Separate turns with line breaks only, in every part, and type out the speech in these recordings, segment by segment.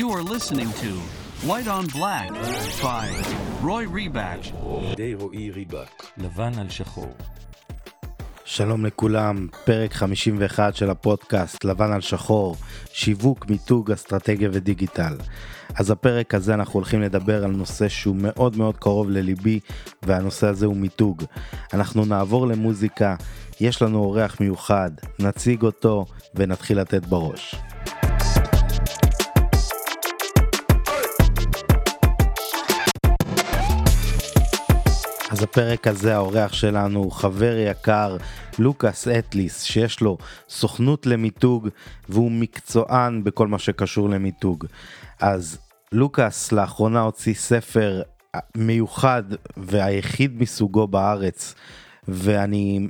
You are listening to White on Black by Roy Rebach.
די רועי ריבק.
לבן על שחור.
שלום לכולם, פרק 51 של הפודקאסט לבן על שחור, שיווק, מיתוג, אסטרטגיה ודיגיטל. אז הפרק הזה אנחנו הולכים לדבר על נושא שהוא מאוד מאוד קרוב לליבי, והנושא הזה הוא מיתוג. אנחנו נעבור למוזיקה, יש לנו אורח מיוחד, נציג אותו ונתחיל לתת בראש. אז הפרק הזה האורח שלנו הוא חבר יקר לוקאס אטליס שיש לו סוכנות למיתוג והוא מקצוען בכל מה שקשור למיתוג. אז לוקאס לאחרונה הוציא ספר מיוחד והיחיד מסוגו בארץ ואני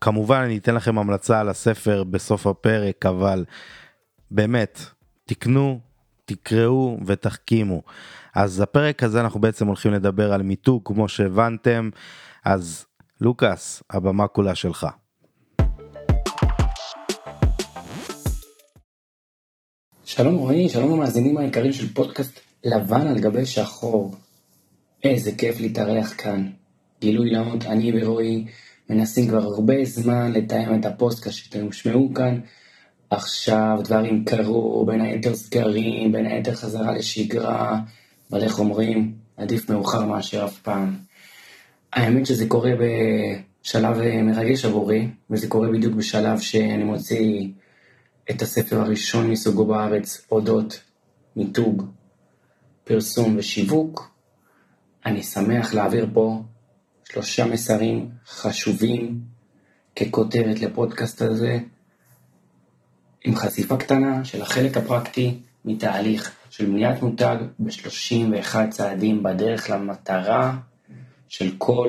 כמובן אני אתן לכם המלצה על הספר בסוף הפרק אבל באמת תקנו תקראו ותחכימו. אז הפרק הזה אנחנו בעצם הולכים לדבר על מיתוג כמו שהבנתם אז לוקאס הבמה כולה שלך.
שלום רועי, שלום המאזינים היקרים של פודקאסט לבן על גבי שחור. איזה כיף להתארח כאן. גילוי נאות, אני ורועי מנסים כבר הרבה זמן לתאם את הפודקאסט שאתם תשמעו כאן. עכשיו דברים קרו, בין היתר סגרים, בין היתר חזרה לשגרה, אבל איך אומרים, עדיף מאוחר מאשר אף פעם. האמת שזה קורה בשלב מרגש עבורי, וזה קורה בדיוק בשלב שאני מוציא את הספר הראשון מסוגו בארץ, אודות מיתוג, פרסום ושיווק. אני שמח להעביר פה שלושה מסרים חשובים ככותרת לפודקאסט הזה, עם חשיפה קטנה של החלק הפרקטי מתהליך של בניית מותג ב-31 צעדים בדרך למטרה של כל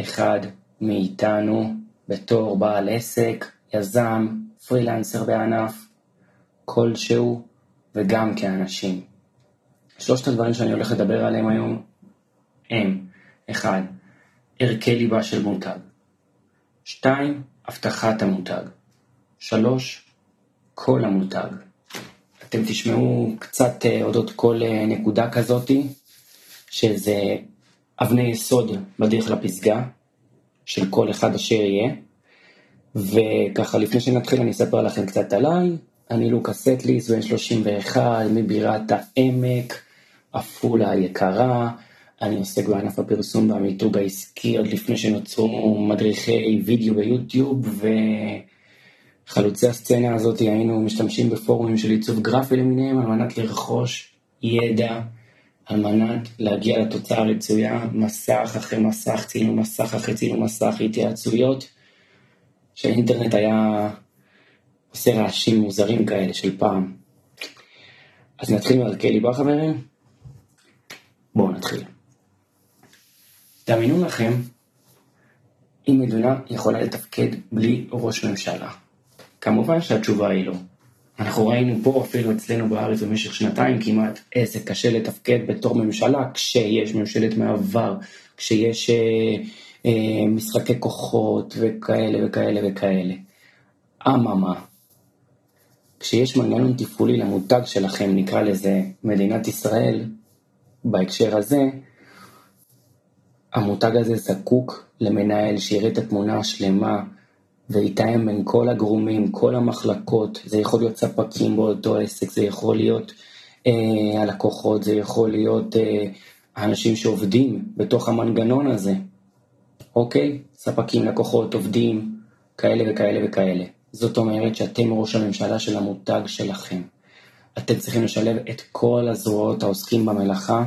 אחד מאיתנו בתור בעל עסק, יזם, פרילנסר בענף, כלשהו וגם כאנשים. שלושת הדברים שאני הולך לדבר עליהם היום הם 1. ערכי ליבה של מותג 2. הבטחת המותג 3. כל המותג. אתם תשמעו קצת אה, אודות כל אה, נקודה כזאתי, שזה אבני יסוד בדרך לפסגה, של כל אחד אשר יהיה. וככה לפני שנתחיל אני אספר לכם קצת עליי, אני לוקאס סטליס, בן 31, מבירת העמק, עפולה היקרה, אני עוסק בענף הפרסום והמיתוג העסקי עוד לפני שנוצרו מדריכי וידאו ביוטיוב וחלוצי הסצנה הזאת היינו משתמשים בפורומים של עיצוב גרפי למיניהם על מנת לרכוש ידע, על מנת להגיע לתוצאה הרצויה, מסך אחרי מסך, צילום מסך אחרי צילום מסך, התייעצויות. שהאינטרנט היה עושה רעשים מוזרים כאלה של פעם. אז נתחיל מערכי ליבה חברים? בואו נתחיל. דמיינו לכם אם מדינה יכולה לתפקד בלי ראש ממשלה. כמובן שהתשובה היא לא. אנחנו ראינו פה אפילו אצלנו בארץ במשך שנתיים כמעט איזה קשה לתפקד בתור ממשלה כשיש ממשלת מעבר, כשיש אה, אה, משחקי כוחות וכאלה וכאלה וכאלה. אממה, כשיש מנגנון תפעולי למותג שלכם, נקרא לזה מדינת ישראל, בהקשר הזה, המותג הזה זקוק למנהל שיראה את התמונה השלמה ויתאם בין כל הגרומים, כל המחלקות, זה יכול להיות ספקים באותו עסק, זה יכול להיות אה, הלקוחות, זה יכול להיות אה, האנשים שעובדים בתוך המנגנון הזה, אוקיי? ספקים, לקוחות, עובדים, כאלה וכאלה וכאלה. זאת אומרת שאתם ראש הממשלה של המותג שלכם. אתם צריכים לשלב את כל הזרועות העוסקים במלאכה,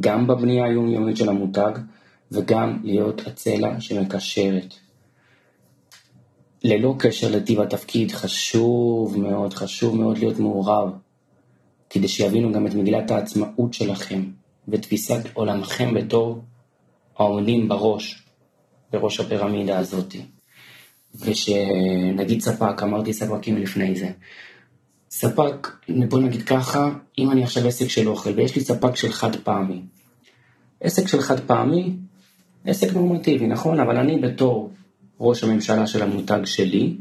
גם בבנייה היומיומית של המותג, וגם להיות הצלע שמקשרת. ללא קשר לטיב התפקיד, חשוב מאוד, חשוב מאוד להיות מעורב, כדי שיבינו גם את מגילת העצמאות שלכם, ותפיסת עולמכם בתור העומדים בראש, בראש הפירמידה הזאת. ושנגיד ספק, אמרתי ספקים לפני זה. ספק, בוא נגיד ככה, אם אני עכשיו עסק של אוכל ויש לי ספק של חד פעמי. עסק של חד פעמי, עסק נורמטיבי, נכון? אבל אני בתור ראש הממשלה של המותג שלי,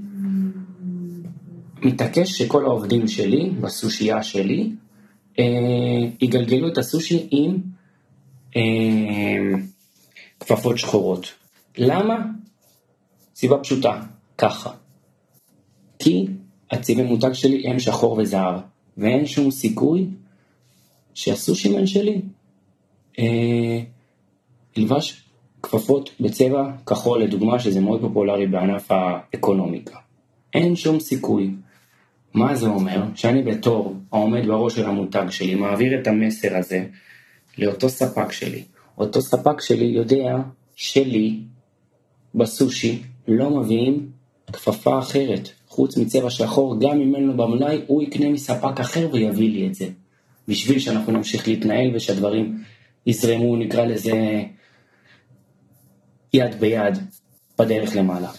מתעקש שכל העובדים שלי, בסושייה שלי, אה, יגלגלו את הסושי עם אה, כפפות שחורות. למה? סיבה פשוטה, ככה. כי הצבעי מותג שלי הם שחור וזהב, ואין שום סיכוי שהסושימן שלי אה, ילבש כפפות בצבע כחול לדוגמה, שזה מאוד פופולרי בענף האקונומיקה. אין שום סיכוי. מה זה אומר? שאני בתור העומד בראש של המותג שלי מעביר את המסר הזה לאותו ספק שלי. אותו ספק שלי יודע שלי בסושי לא מביאים כפפה אחרת, חוץ מצבע שחור, גם אם אין לו במלאי, הוא יקנה מספק אחר ויביא לי את זה. בשביל שאנחנו נמשיך להתנהל ושהדברים יזרמו, נקרא לזה יד ביד בדרך למעלה.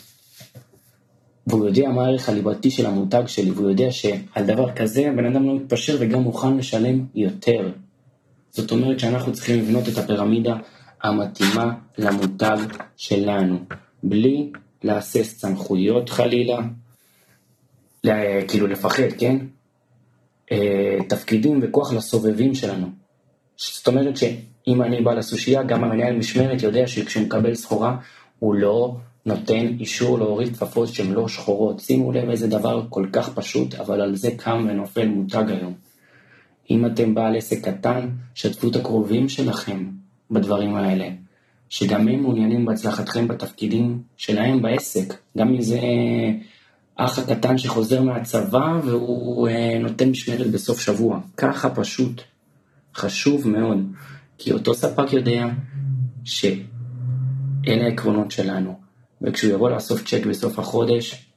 והוא יודע מה הערך הליבתי של המותג שלי, והוא יודע שעל דבר כזה הבן אדם לא מתפשר וגם מוכן לשלם יותר. זאת אומרת שאנחנו צריכים לבנות את הפירמידה המתאימה למותג שלנו, בלי להסס סמכויות חלילה, לה, כאילו לפחד, כן? אה, תפקידים וכוח לסובבים שלנו. זאת אומרת שאם אני בא לסושייה, גם המנהל משמרת יודע שכשהוא מקבל סחורה, הוא לא נותן אישור להוריד כפפות שהן לא שחורות. שימו לב איזה דבר כל כך פשוט, אבל על זה קם ונופל מותג היום. אם אתם בעל עסק קטן, שתפו את הקרובים שלכם בדברים האלה. שגם הם מעוניינים בהצלחתכם בתפקידים שלהם בעסק. גם אם זה אח הקטן שחוזר מהצבא והוא אה, נותן משמרת בסוף שבוע. ככה פשוט. חשוב מאוד. כי אותו ספק יודע שאלה העקרונות שלנו. וכשהוא יבוא לאסוף צ'ק בסוף החודש,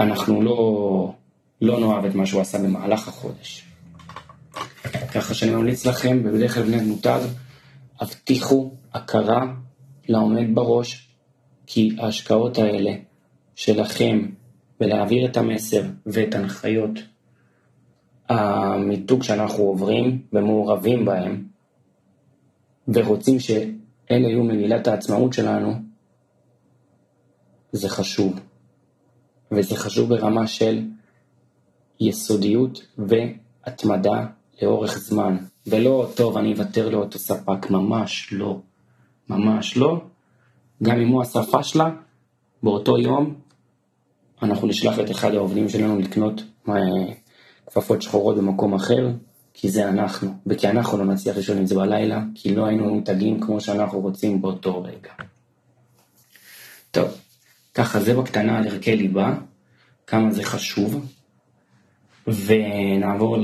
אנחנו לא, לא נאהב את מה שהוא עשה במהלך החודש. ככה שאני ממליץ לכם, בדרך כלל בני מותג, הבטיחו הכרה לעומד בראש, כי ההשקעות האלה שלכם בלהעביר את המסר ואת הנחיות המיתוג שאנחנו עוברים ומעורבים בהם, ורוצים שאלה יהיו מגילת העצמאות שלנו, זה חשוב. וזה חשוב ברמה של יסודיות והתמדה לאורך זמן. ולא, טוב, אני אוותר לאותו ספק, ממש לא. ממש לא. גם אם הוא עשה פשלה, באותו יום אנחנו נשלח את אחד העובדים שלנו לקנות אה, כפפות שחורות במקום אחר, כי זה אנחנו, וכי אנחנו לא נצליח לישון עם זה בלילה, כי לא היינו מותגים כמו שאנחנו רוצים באותו רגע. טוב, ככה זה בקטנה על ערכי ליבה, כמה זה חשוב, ונעבור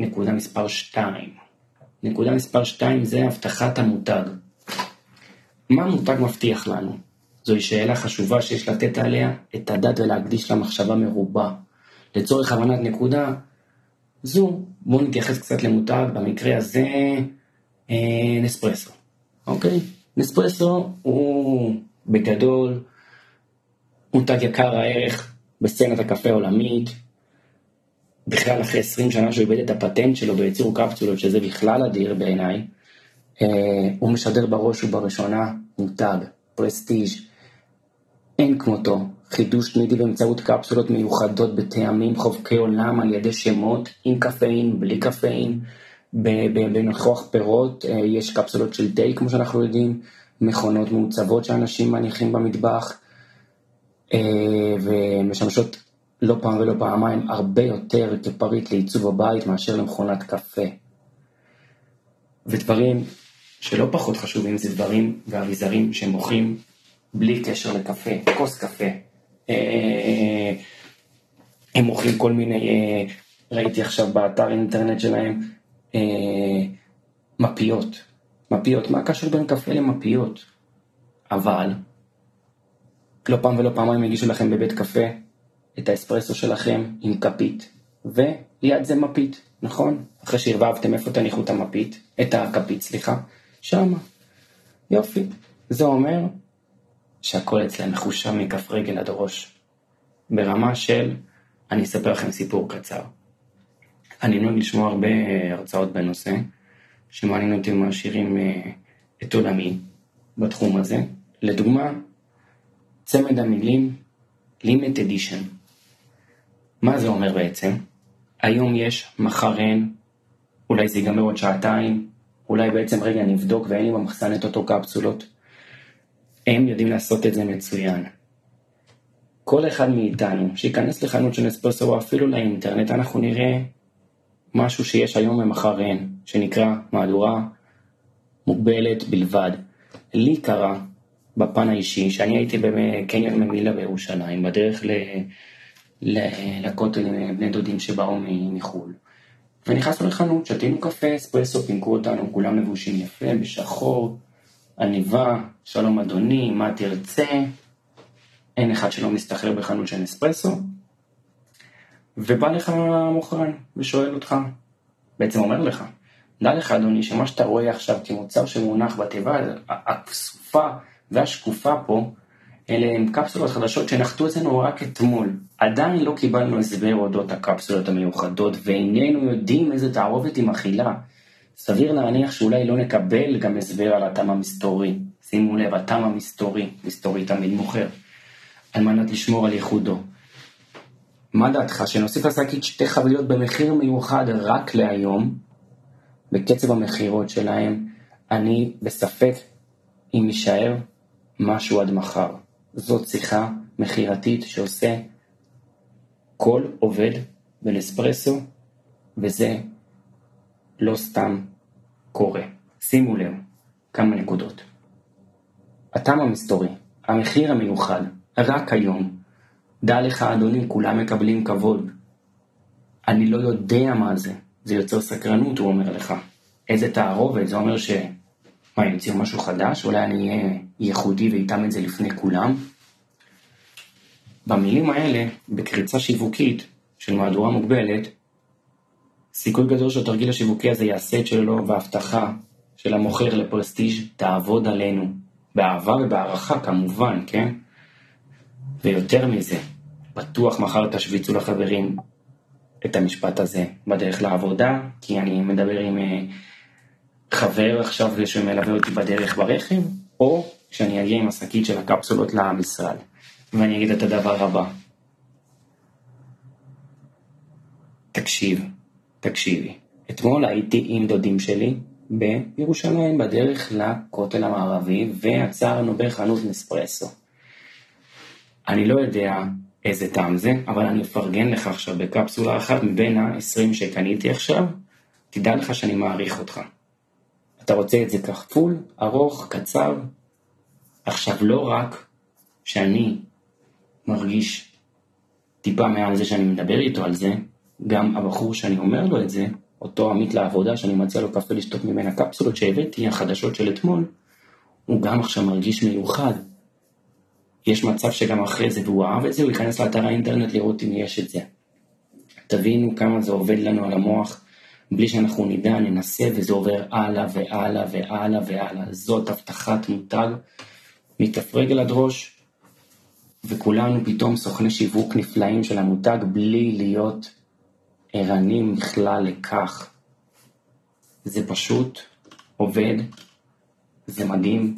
לנקודה מספר 2. נקודה מספר 2 זה הבטחת המותג. מה המותג מבטיח לנו? זוהי שאלה חשובה שיש לתת עליה את הדעת ולהקדיש לה מחשבה מרובה. לצורך הבנת נקודה זו, בואו נתייחס קצת למותג, במקרה הזה אה, נספרסו, אוקיי? נספרסו הוא בגדול מותג יקר הערך בסצנת הקפה העולמית, בכלל אחרי 20 שנה שהוא איבד את הפטנט שלו בייצור קפסולות, שזה בכלל אדיר בעיניי, אה, הוא משדר בראש ובראשונה מותג, פרסטיג', אין כמותו, חידוש תמידי באמצעות קפסולות מיוחדות בטעמים חובקי עולם על ידי שמות, עם קפאין, בלי קפאין, בנכוח פירות, אה, יש קפסולות של תה כמו שאנחנו יודעים, מכונות מעוצבות שאנשים מניחים במטבח, אה, ומשמשות לא פעם ולא פעמיים הרבה יותר כפריט לעיצוב הבית מאשר למכונת קפה. ודברים שלא פחות חשובים זה דברים ואביזרים שמוכרים בלי קשר לקפה, כוס קפה. אה, הם מוכרים כל מיני, אה, ראיתי עכשיו באתר אינטרנט שלהם, מפיות. מפיות, מה הקשר בין קפה למפיות? אבל, לא פעם ולא פעמיים יגישו לכם בבית קפה את האספרסו שלכם עם כפית, וליד זה מפית, נכון? אחרי שערבבתם איפה תניחו את המפית, את הכפית, סליחה, שמה. יופי. זה אומר שהכל אצלם מחושב מכף רגל עד ראש. ברמה של, אני אספר לכם סיפור קצר. אני נוהג לשמוע הרבה הרצאות בנושא, שמעניין אותי ומעשירים אה, את עולמי בתחום הזה. לדוגמה, צמד המילים Limit Edition. מה זה אומר בעצם? היום יש, מחר אין, אולי זה ייגמר עוד שעתיים, אולי בעצם רגע נבדוק ואין לי במחסן את אותו קפסולות. הם יודעים לעשות את זה מצוין. כל אחד מאיתנו שייכנס לחנות של אספרסו או אפילו לאינטרנט, אנחנו נראה משהו שיש היום ומחר אין, שנקרא מהדורה מוגבלת בלבד. לי קרה בפן האישי, שאני הייתי בקניון ממילה בירושלים, בדרך ל... לכותל עם בני דודים שבאו מחו"ל. ונכנסנו לחנות, שתינו קפה, אספרסו, פינקו אותנו, כולם לבושים יפה, בשחור, עניבה, שלום אדוני, מה תרצה? אין אחד שלא מסתחרר בחנות של אספרסו. ובא לך מוכרן ושואל אותך, בעצם אומר לך, דע לך אדוני שמה שאתה רואה עכשיו כמוצר שמונח בתיבה, הכסופה והשקופה פה, אלה הם קפסולות חדשות שנחתו אצלנו רק אתמול. עדיין לא קיבלנו הסבר אודות הקפסולות המיוחדות, ואיננו יודעים איזה תערובת היא מכילה. סביר להניח שאולי לא נקבל גם הסבר על הטעם המסתורי. שימו לב, הטעם המסתורי, מסתורי תמיד מוכר, על מנת לשמור על ייחודו. מה דעתך, שנוסיף לשקית שתי חבילות במחיר מיוחד רק להיום, בקצב המכירות שלהם, אני בספק אם יישאר משהו עד מחר. זאת שיחה מכירתית שעושה כל עובד בנספרסו, וזה לא סתם קורה. שימו לב, כמה נקודות. הטעם המסתורי, המחיר המיוחד, רק היום. דע לך אדוני, כולם מקבלים כבוד. אני לא יודע מה זה, זה יוצר סקרנות, הוא אומר לך. איזה תערובת, זה אומר ש... מה, ימציאו משהו חדש? אולי אני אהיה ייחודי ואיתם את זה לפני כולם? במילים האלה, בקריצה שיווקית של מהדורה מוגבלת, סיכוי גדול שהתרגיל השיווקי הזה יעשה את שלו, וההבטחה של המוכר לפרסטיג' תעבוד עלינו. באהבה ובהערכה כמובן, כן? ויותר מזה, בטוח מחר תשוויצו לחברים את המשפט הזה בדרך לעבודה, כי אני מדבר עם אה, חבר עכשיו שמלווה אותי בדרך ברכב, או כשאני אגיע עם השקית של הקפסולות למשרד, ואני אגיד את הדבר הבא. תקשיב, תקשיבי. אתמול הייתי עם דודים שלי בירושלים בדרך לכותל המערבי ועצרנו בחנות נספרסו. אני לא יודע איזה טעם זה, אבל אני אפרגן לך עכשיו בקפסולה אחת מבין ה-20 שקניתי עכשיו, תדע לך שאני מעריך אותך. אתה רוצה את זה כפול, ארוך, קצר? עכשיו לא רק שאני מרגיש טיפה מעל זה שאני מדבר איתו על זה, גם הבחור שאני אומר לו את זה, אותו עמית לעבודה שאני מציע לו קפה לשתות ממנה קפסולות שהבאתי, החדשות של אתמול, הוא גם עכשיו מרגיש מיוחד. יש מצב שגם אחרי זה, והוא אהב את זה, הוא ייכנס לאתר האינטרנט לראות אם יש את זה. תבינו כמה זה עובד לנו על המוח, בלי שאנחנו נדע, ננסה, וזה עובר הלאה והלאה והלאה והלאה. זאת הבטחת מותג, מכף רגל עד ראש, וכולנו פתאום סוכני שיווק נפלאים של המותג, בלי להיות ערנים בכלל לכך. זה פשוט עובד, זה מדהים,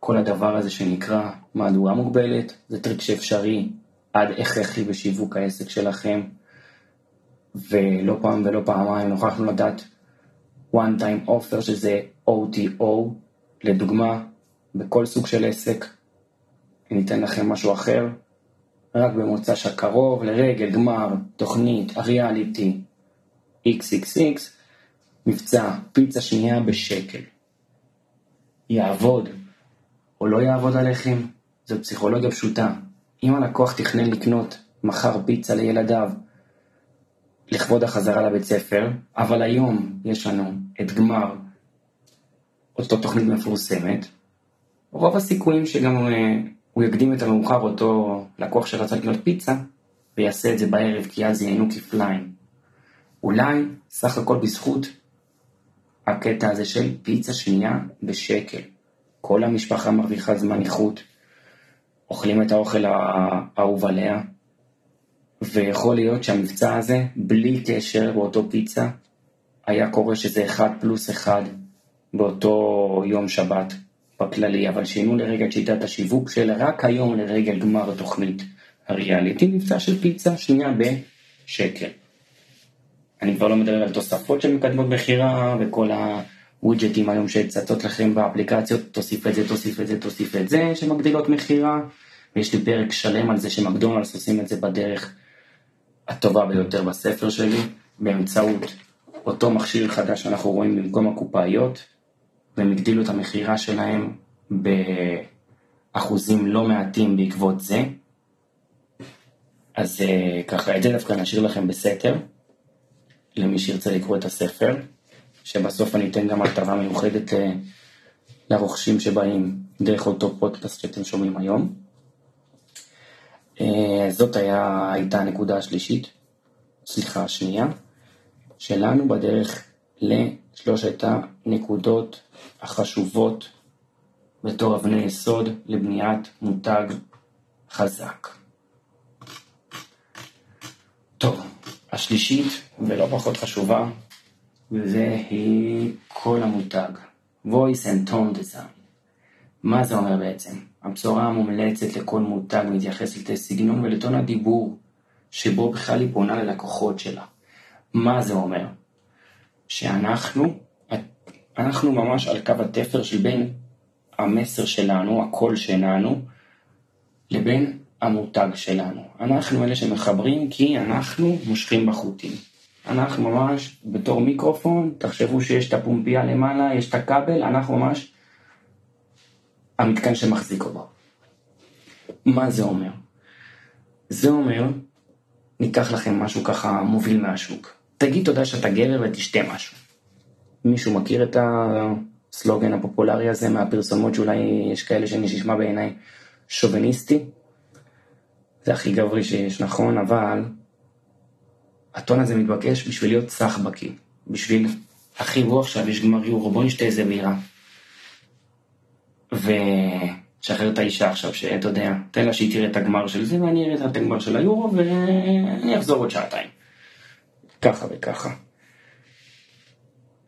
כל הדבר הזה שנקרא מהדורה מוגבלת, זה טריק שאפשרי עד הכרחי בשיווק העסק שלכם, ולא פעם ולא פעמיים נוכחנו לדעת one time offer שזה OTO, לדוגמה, בכל סוג של עסק, אני אתן לכם משהו אחר, רק במוצ"ש הקרוב, לרגל גמר תוכנית הריאליטי XXX, מבצע פיצה שנייה בשקל. יעבוד או לא יעבוד עליכם, זו פסיכולוגיה פשוטה. אם הלקוח תכנן לקנות מחר פיצה לילדיו לכבוד החזרה לבית ספר, אבל היום יש לנו את גמר אותו תוכנית מפורסמת, רוב הסיכויים שגם אה, הוא יקדים את המאוחר אותו לקוח שרצה לקנות פיצה, ויעשה את זה בערב, כי אז ייהנו כפליים. אולי, סך הכל בזכות הקטע הזה של פיצה שנייה בשקל. כל המשפחה מרוויחה זמן איכות, אוכלים את האוכל האהוב עליה, ויכול להיות שהמבצע הזה, בלי קשר באותו פיצה, היה קורה שזה אחד פלוס אחד באותו יום שבת בכללי, אבל שינו לרגע את שיטת השיווק של רק היום לרגע גמר התוכנית הריאליטי, מבצע של פיצה שנייה בשקל. אני כבר לא מדבר על תוספות של מקדמות מכירה וכל הווידג'טים היום שצצות לכם באפליקציות, תוסיף את זה, תוסיף את זה, תוסיף את זה, שמגדילות מכירה. ויש לי פרק שלם על זה שמקדונלדס עושים את זה בדרך הטובה ביותר בספר שלי, באמצעות אותו מכשיר חדש שאנחנו רואים במקום הקופאיות, והם הגדילו את המכירה שלהם באחוזים לא מעטים בעקבות זה. אז אה, ככה, את זה דווקא נשאיר לכם בסתר, למי שירצה לקרוא את הספר, שבסוף אני אתן גם הטבה מיוחדת ל- לרוכשים שבאים דרך אותו פודקאסט שאתם שומעים היום. אה, זאת היה, הייתה הנקודה השלישית, סליחה, השנייה, שלנו בדרך לשלושת הנקודות החשובות בתור אבני יסוד לבניית מותג חזק. טוב, השלישית ולא פחות חשובה, וזה היא כל המותג, voice and tone design. מה זה אומר בעצם? הבשורה המומלצת לכל מותג מתייחסת לסגנון ולטון הדיבור שבו בכלל היא פונה ללקוחות שלה. מה זה אומר? שאנחנו, אנחנו ממש על קו התפר של בין המסר שלנו, הקול שלנו, לבין המותג שלנו. אנחנו אלה שמחברים כי אנחנו מושכים בחוטים. אנחנו ממש בתור מיקרופון, תחשבו שיש את הפומפייה למעלה, יש את הכבל, אנחנו ממש המתקן שמחזיק אותו. מה זה אומר? זה אומר, ניקח לכם משהו ככה מוביל מהשוק. תגיד תודה שאתה גבר ותשתה משהו. מישהו מכיר את הסלוגן הפופולרי הזה מהפרסומות שאולי יש כאלה שנשמע בעיניי שוביניסטי? זה הכי גברי שיש, נכון, אבל הטון הזה מתבקש בשביל להיות סחבקי, בשביל, אחי בוא עכשיו יש גמר יורו, בוא נשתה איזה בירה. ושחרר את האישה עכשיו, שאתה יודע, תן לה שהיא תראה את הגמר של זה, ואני אראה את הגמר של היורו, ואני אחזור עוד שעתיים. ככה וככה.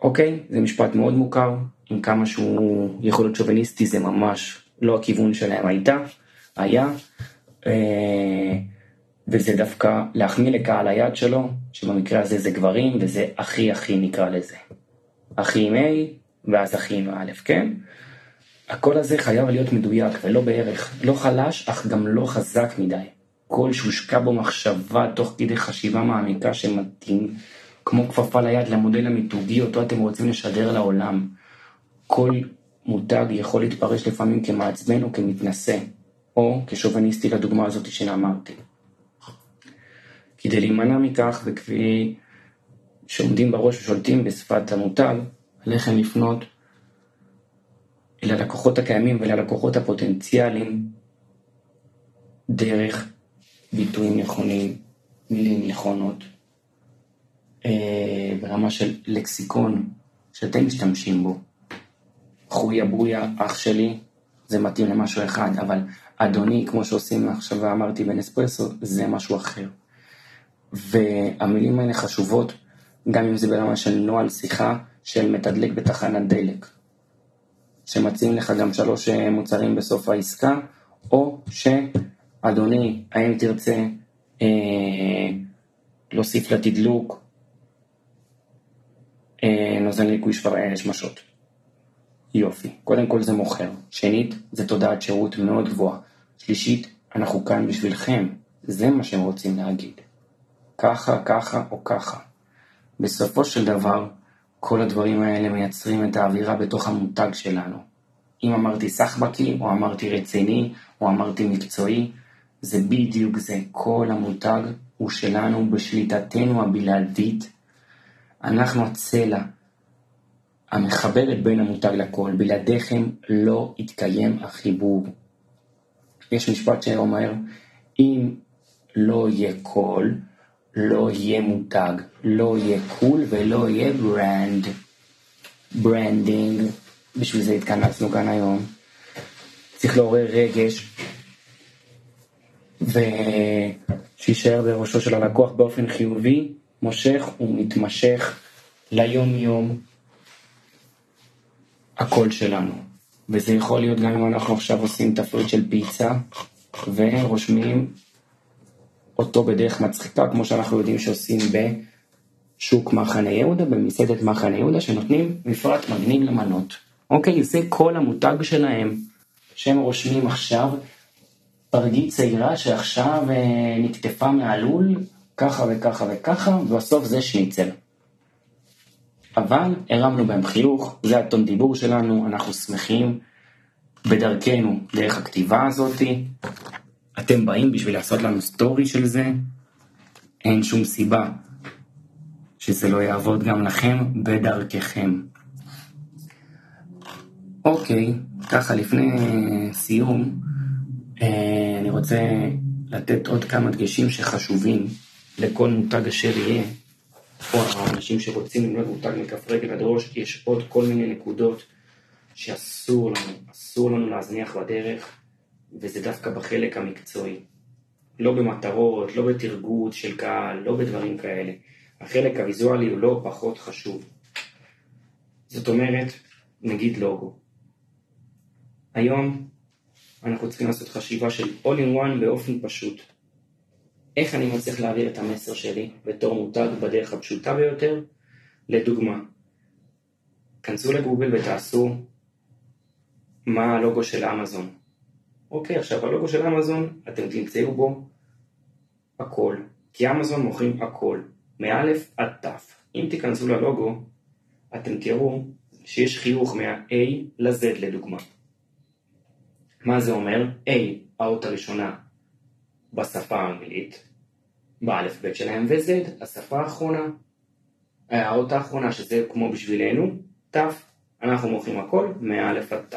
אוקיי, זה משפט מאוד מוכר, עם כמה שהוא יכול להיות שוביניסטי, זה ממש לא הכיוון שלהם הייתה, היה, אה, וזה דווקא להחמיא לקהל היד שלו, שבמקרה הזה זה גברים, וזה הכי הכי נקרא לזה. הכי עם A, ואז הכי עם א', כן? הקול הזה חייב להיות מדויק ולא בערך, לא חלש, אך גם לא חזק מדי. קול שהושקע בו מחשבה תוך כדי חשיבה מעמיקה שמתאים, כמו כפפה ליד למודל המיתוגי אותו אתם רוצים לשדר לעולם. כל מותג יכול להתפרש לפעמים כמעצבן או כמתנשא, או כשוביניסטי לדוגמה הזאת שאמרתי. כדי להימנע מכך, וכפי שעומדים בראש ושולטים בשפת המותג, עליכם לפנות אל הלקוחות הקיימים וללקוחות הפוטנציאליים דרך ביטויים נכונים, מילים נכונות, אה, ברמה של לקסיקון שאתם משתמשים בו. חויה בויה, אח שלי, זה מתאים למשהו אחד, אבל אדוני, כמו שעושים עכשיו ואמרתי בנספרסו, זה משהו אחר. והמילים האלה חשובות, גם אם זה ברמה של נוהל שיחה של מתדלק בתחנת דלק. שמציעים לך גם שלוש אה, מוצרים בסוף העסקה, או שאדוני, האם תרצה אה, להוסיף לתדלוק נוזל ניקוי אה, שמשות. יופי. קודם כל זה מוכר. שנית, זה תודעת שירות מאוד גבוהה. שלישית, אנחנו כאן בשבילכם. זה מה שהם רוצים להגיד. ככה, ככה או ככה. בסופו של דבר, כל הדברים האלה מייצרים את האווירה בתוך המותג שלנו. אם אמרתי סחבקי, או אמרתי רציני, או אמרתי מקצועי, זה בדיוק זה. כל המותג הוא שלנו בשליטתנו הבלעדית. אנחנו הצלע המחברת בין המותג לכל. בלעדיכם לא יתקיים החיבור. יש משפט שאומר, אם לא יהיה קול, לא יהיה מותג, לא יהיה קול ולא יהיה brand, branding, בשביל זה התכנסנו כאן היום. צריך לעורר רגש, ושישאר בראשו של הלקוח באופן חיובי, מושך ומתמשך ליום יום הקול שלנו. וזה יכול להיות גם אם אנחנו עכשיו עושים תפריט של פיצה ורושמים אותו בדרך מצחיקה, כמו שאנחנו יודעים שעושים בשוק מחנה יהודה, במסעדת מחנה יהודה, שנותנים מפרט מגניב למנות. אוקיי, זה כל המותג שלהם, שהם רושמים עכשיו, פרגית צעירה שעכשיו אה, נקטפה מהלול, ככה וככה וככה, ובסוף זה שניצל. אבל הרמנו בהם חיוך, זה הטון דיבור שלנו, אנחנו שמחים בדרכנו דרך הכתיבה הזאתי. אתם באים בשביל לעשות לנו סטורי של זה, אין שום סיבה שזה לא יעבוד גם לכם בדרככם. אוקיי, ככה לפני סיום, אה, אני רוצה לתת עוד כמה דגשים שחשובים לכל מותג אשר יהיה, או האנשים שרוצים לבנות מותג מכף רגל עד ראש, יש עוד כל מיני נקודות שאסור לנו, אסור לנו להזניח בדרך, וזה דווקא בחלק המקצועי. לא במטרות, לא בתרגות של קהל, לא בדברים כאלה. החלק הוויזואלי הוא לא פחות חשוב. זאת אומרת, נגיד לוגו. היום אנחנו צריכים לעשות חשיבה של all in one באופן פשוט. איך אני מצליח להעביר את המסר שלי בתור מותג בדרך הפשוטה ביותר? לדוגמה, כנסו לגוגל ותעשו מה הלוגו של אמזון. אוקיי, עכשיו הלוגו של אמזון, אתם תמצאו בו הכל. כי אמזון מוכרים הכל, מאלף עד תף. אם תיכנסו ללוגו, אתם תראו שיש חיוך מה-A ל-Z לדוגמה. מה זה אומר? A, האות הראשונה בשפה האנגלית, באלף בית שלהם, ו-Z, השפה האחרונה, האות האחרונה, שזה כמו בשבילנו, ת', אנחנו מוכרים הכל מאלף עד ת'.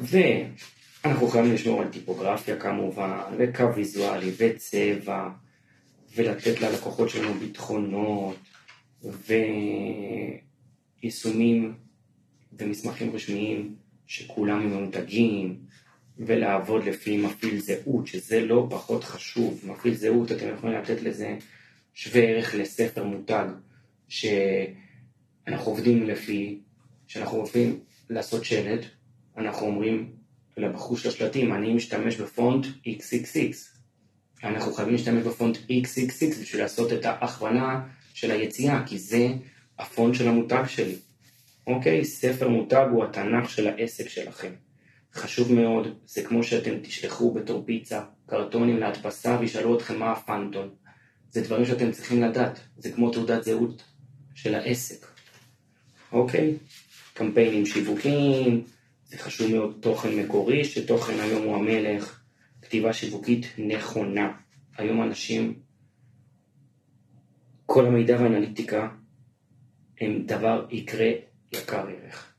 ואנחנו חייבים לשמור על טיפוגרפיה כמובן, וקו ויזואלי, וצבע, ולתת ללקוחות שלנו ביטחונות, ויישומים ומסמכים רשמיים שכולם ממותגים, ולעבוד לפי מפעיל זהות, שזה לא פחות חשוב. מפעיל זהות, אתם יכולים לתת לזה שווה ערך לספר מותג, שאנחנו עובדים לפי, שאנחנו רוצים לעשות שלט, אנחנו אומרים לבחור של השלטים, אני משתמש בפונט XXX. אנחנו חייבים להשתמש בפונט XXX בשביל לעשות את ההכוונה של היציאה, כי זה הפונט של המותג שלי. אוקיי? ספר מותג הוא התנ"ך של העסק שלכם. חשוב מאוד, זה כמו שאתם תשלחו בתור פיצה קרטונים להדפסה וישאלו אתכם מה הפנטון. זה דברים שאתם צריכים לדעת, זה כמו תעודת זהות של העסק. אוקיי? קמפיינים שיווקיים, זה חשוב מאוד תוכן מקורי, שתוכן היום הוא המלך, כתיבה שיווקית נכונה. היום אנשים, כל המידע והאנליטיקה הם דבר יקרה יקר ערך.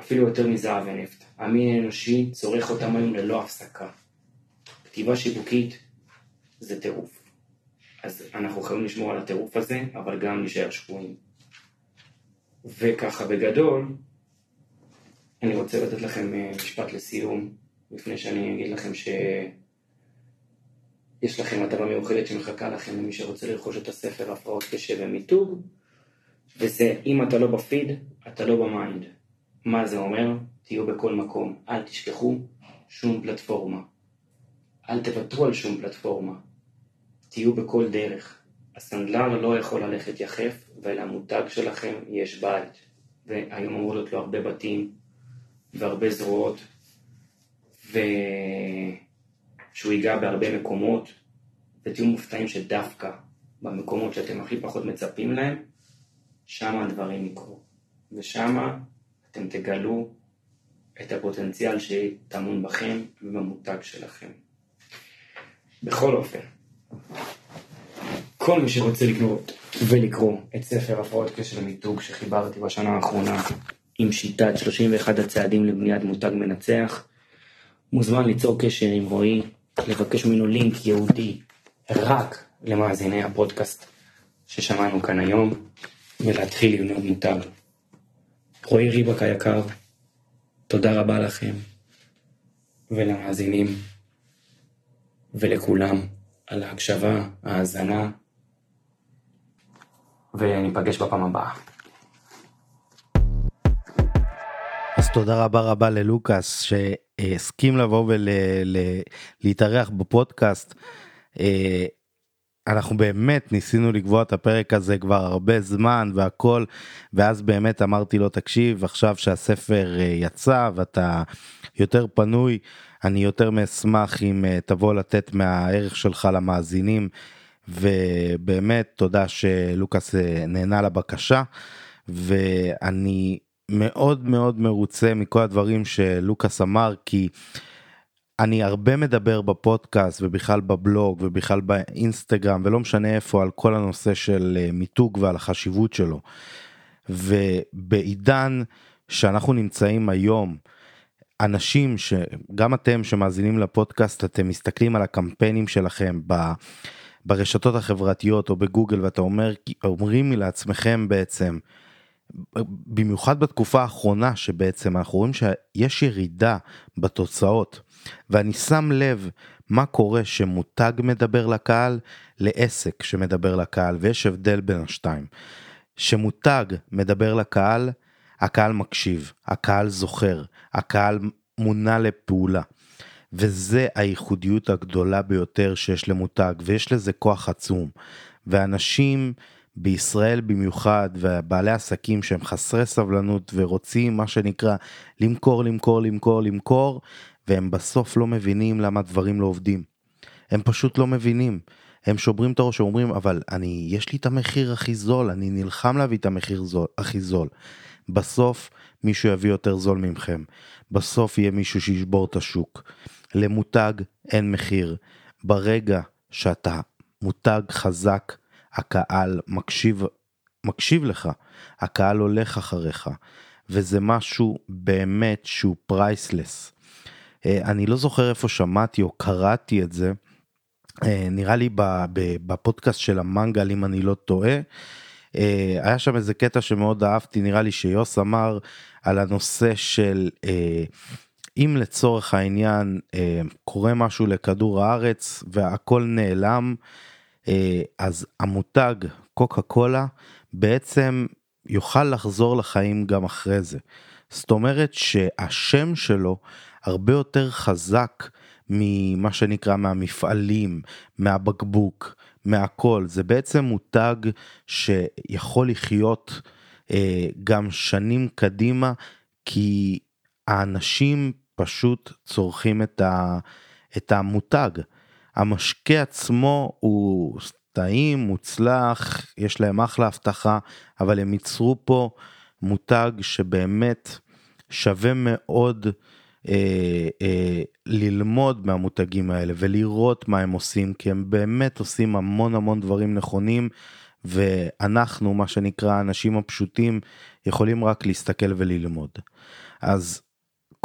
אפילו יותר מזהב ונפט. המין האנושי צורך אותם היום ללא הפסקה. כתיבה שיווקית זה טירוף. אז אנחנו חייבים לשמור על הטירוף הזה, אבל גם להישאר שבויים. וככה בגדול, אני רוצה לתת לכם אה, משפט לסיום, לפני שאני אגיד לכם שיש לכם מתנה מיוחדת שמחכה לכם למי שרוצה לרכוש את הספר הפרעות קשב ומיתוג, וזה אם אתה לא בפיד, אתה לא ב mind. מה זה אומר? תהיו בכל מקום, אל תשכחו שום פלטפורמה. אל תוותרו על שום פלטפורמה. תהיו בכל דרך. הסנדלר לא יכול ללכת יחף, ולמותג שלכם יש בית. והיום אמור להיות לו הרבה בתים, והרבה זרועות, ושהוא ייגע בהרבה מקומות, ותהיו מופתעים שדווקא במקומות שאתם הכי פחות מצפים להם, שם הדברים יקרו. ושם אתם תגלו את הפוטנציאל שטמון בכם ובמותג שלכם. בכל אופן, כל מי שרוצה לקנות ולקרוא את ספר הפרעות קשר למיתוג שחיברתי בשנה האחרונה עם שיטת 31 הצעדים לבניית מותג מנצח, מוזמן ליצור קשר עם רועי, לבקש ממנו לינק ייעודי רק למאזיני הפודקאסט ששמענו כאן היום, ולהתחיל לבנות מותג. רועי ריבק היקר, תודה רבה לכם ולמאזינים ולכולם על ההקשבה, ההאזנה, וניפגש בפעם הבאה.
אז תודה רבה רבה ללוקאס שהסכים לבוא ולהתארח בפודקאסט. אנחנו באמת ניסינו לקבוע את הפרק הזה כבר הרבה זמן והכל ואז באמת אמרתי לו תקשיב עכשיו שהספר אה, יצא ואתה יותר פנוי אני יותר מאשמח אם אה, תבוא לתת מהערך שלך למאזינים ובאמת תודה שלוקאס אה, נהנה לבקשה ואני מאוד מאוד מרוצה מכל הדברים שלוקאס אמר כי. אני הרבה מדבר בפודקאסט ובכלל בבלוג ובכלל באינסטגרם ולא משנה איפה על כל הנושא של אה, מיתוג ועל החשיבות שלו. ובעידן שאנחנו נמצאים היום, אנשים שגם אתם שמאזינים לפודקאסט אתם מסתכלים על הקמפיינים שלכם ב, ברשתות החברתיות או בגוגל ואתה אומר אומרים לעצמכם בעצם במיוחד בתקופה האחרונה שבעצם אנחנו רואים שיש ירידה בתוצאות ואני שם לב מה קורה שמותג מדבר לקהל לעסק שמדבר לקהל ויש הבדל בין השתיים. שמותג מדבר לקהל הקהל מקשיב הקהל זוכר הקהל מונע לפעולה. וזה הייחודיות הגדולה ביותר שיש למותג ויש לזה כוח עצום ואנשים בישראל במיוחד ובעלי עסקים שהם חסרי סבלנות ורוצים מה שנקרא למכור למכור למכור למכור והם בסוף לא מבינים למה דברים לא עובדים. הם פשוט לא מבינים. הם שוברים את הראש ואומרים אבל אני יש לי את המחיר הכי זול אני נלחם להביא את המחיר זול, הכי זול. בסוף מישהו יביא יותר זול ממכם. בסוף יהיה מישהו שישבור את השוק. למותג אין מחיר. ברגע שאתה מותג חזק הקהל מקשיב, מקשיב לך, הקהל הולך אחריך, וזה משהו באמת שהוא פרייסלס. אה, אני לא זוכר איפה שמעתי או קראתי את זה, אה, נראה לי בפודקאסט של המנגל אם אני לא טועה. אה, היה שם איזה קטע שמאוד אהבתי נראה לי שיוס אמר על הנושא של אם לצורך העניין קורה משהו לכדור הארץ והכל נעלם אז המותג קוקה קולה בעצם יוכל לחזור לחיים גם אחרי זה. זאת אומרת שהשם שלו הרבה יותר חזק ממה שנקרא מהמפעלים, מהבקבוק, מהכל. זה בעצם מותג שיכול לחיות אה, גם שנים קדימה, כי האנשים פשוט צורכים את המותג. המשקה עצמו הוא טעים, מוצלח, יש להם אחלה הבטחה, אבל הם ייצרו פה מותג שבאמת שווה מאוד אה, אה, ללמוד מהמותגים האלה ולראות מה הם עושים, כי הם באמת עושים המון המון דברים נכונים, ואנחנו, מה שנקרא, האנשים הפשוטים, יכולים רק להסתכל וללמוד. אז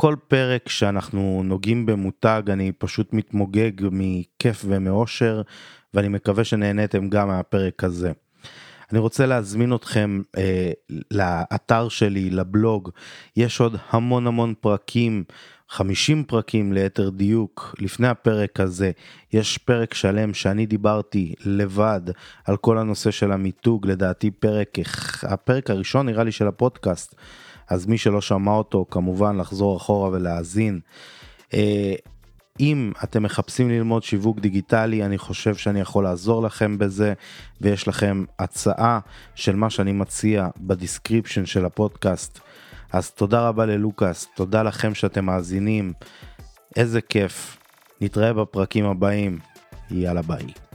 כל פרק שאנחנו נוגעים במותג אני פשוט מתמוגג מכיף ומאושר ואני מקווה שנהניתם גם מהפרק הזה. אני רוצה להזמין אתכם אה, לאתר שלי, לבלוג, יש עוד המון המון פרקים, 50 פרקים ליתר דיוק, לפני הפרק הזה, יש פרק שלם שאני דיברתי לבד על כל הנושא של המיתוג, לדעתי פרק, הפרק הראשון נראה לי של הפודקאסט. אז מי שלא שמע אותו כמובן לחזור אחורה ולהאזין. אה, אם אתם מחפשים ללמוד שיווק דיגיטלי אני חושב שאני יכול לעזור לכם בזה ויש לכם הצעה של מה שאני מציע ב description של הפודקאסט. אז תודה רבה ללוקאס, תודה לכם שאתם מאזינים, איזה כיף. נתראה בפרקים הבאים, יאללה ביי.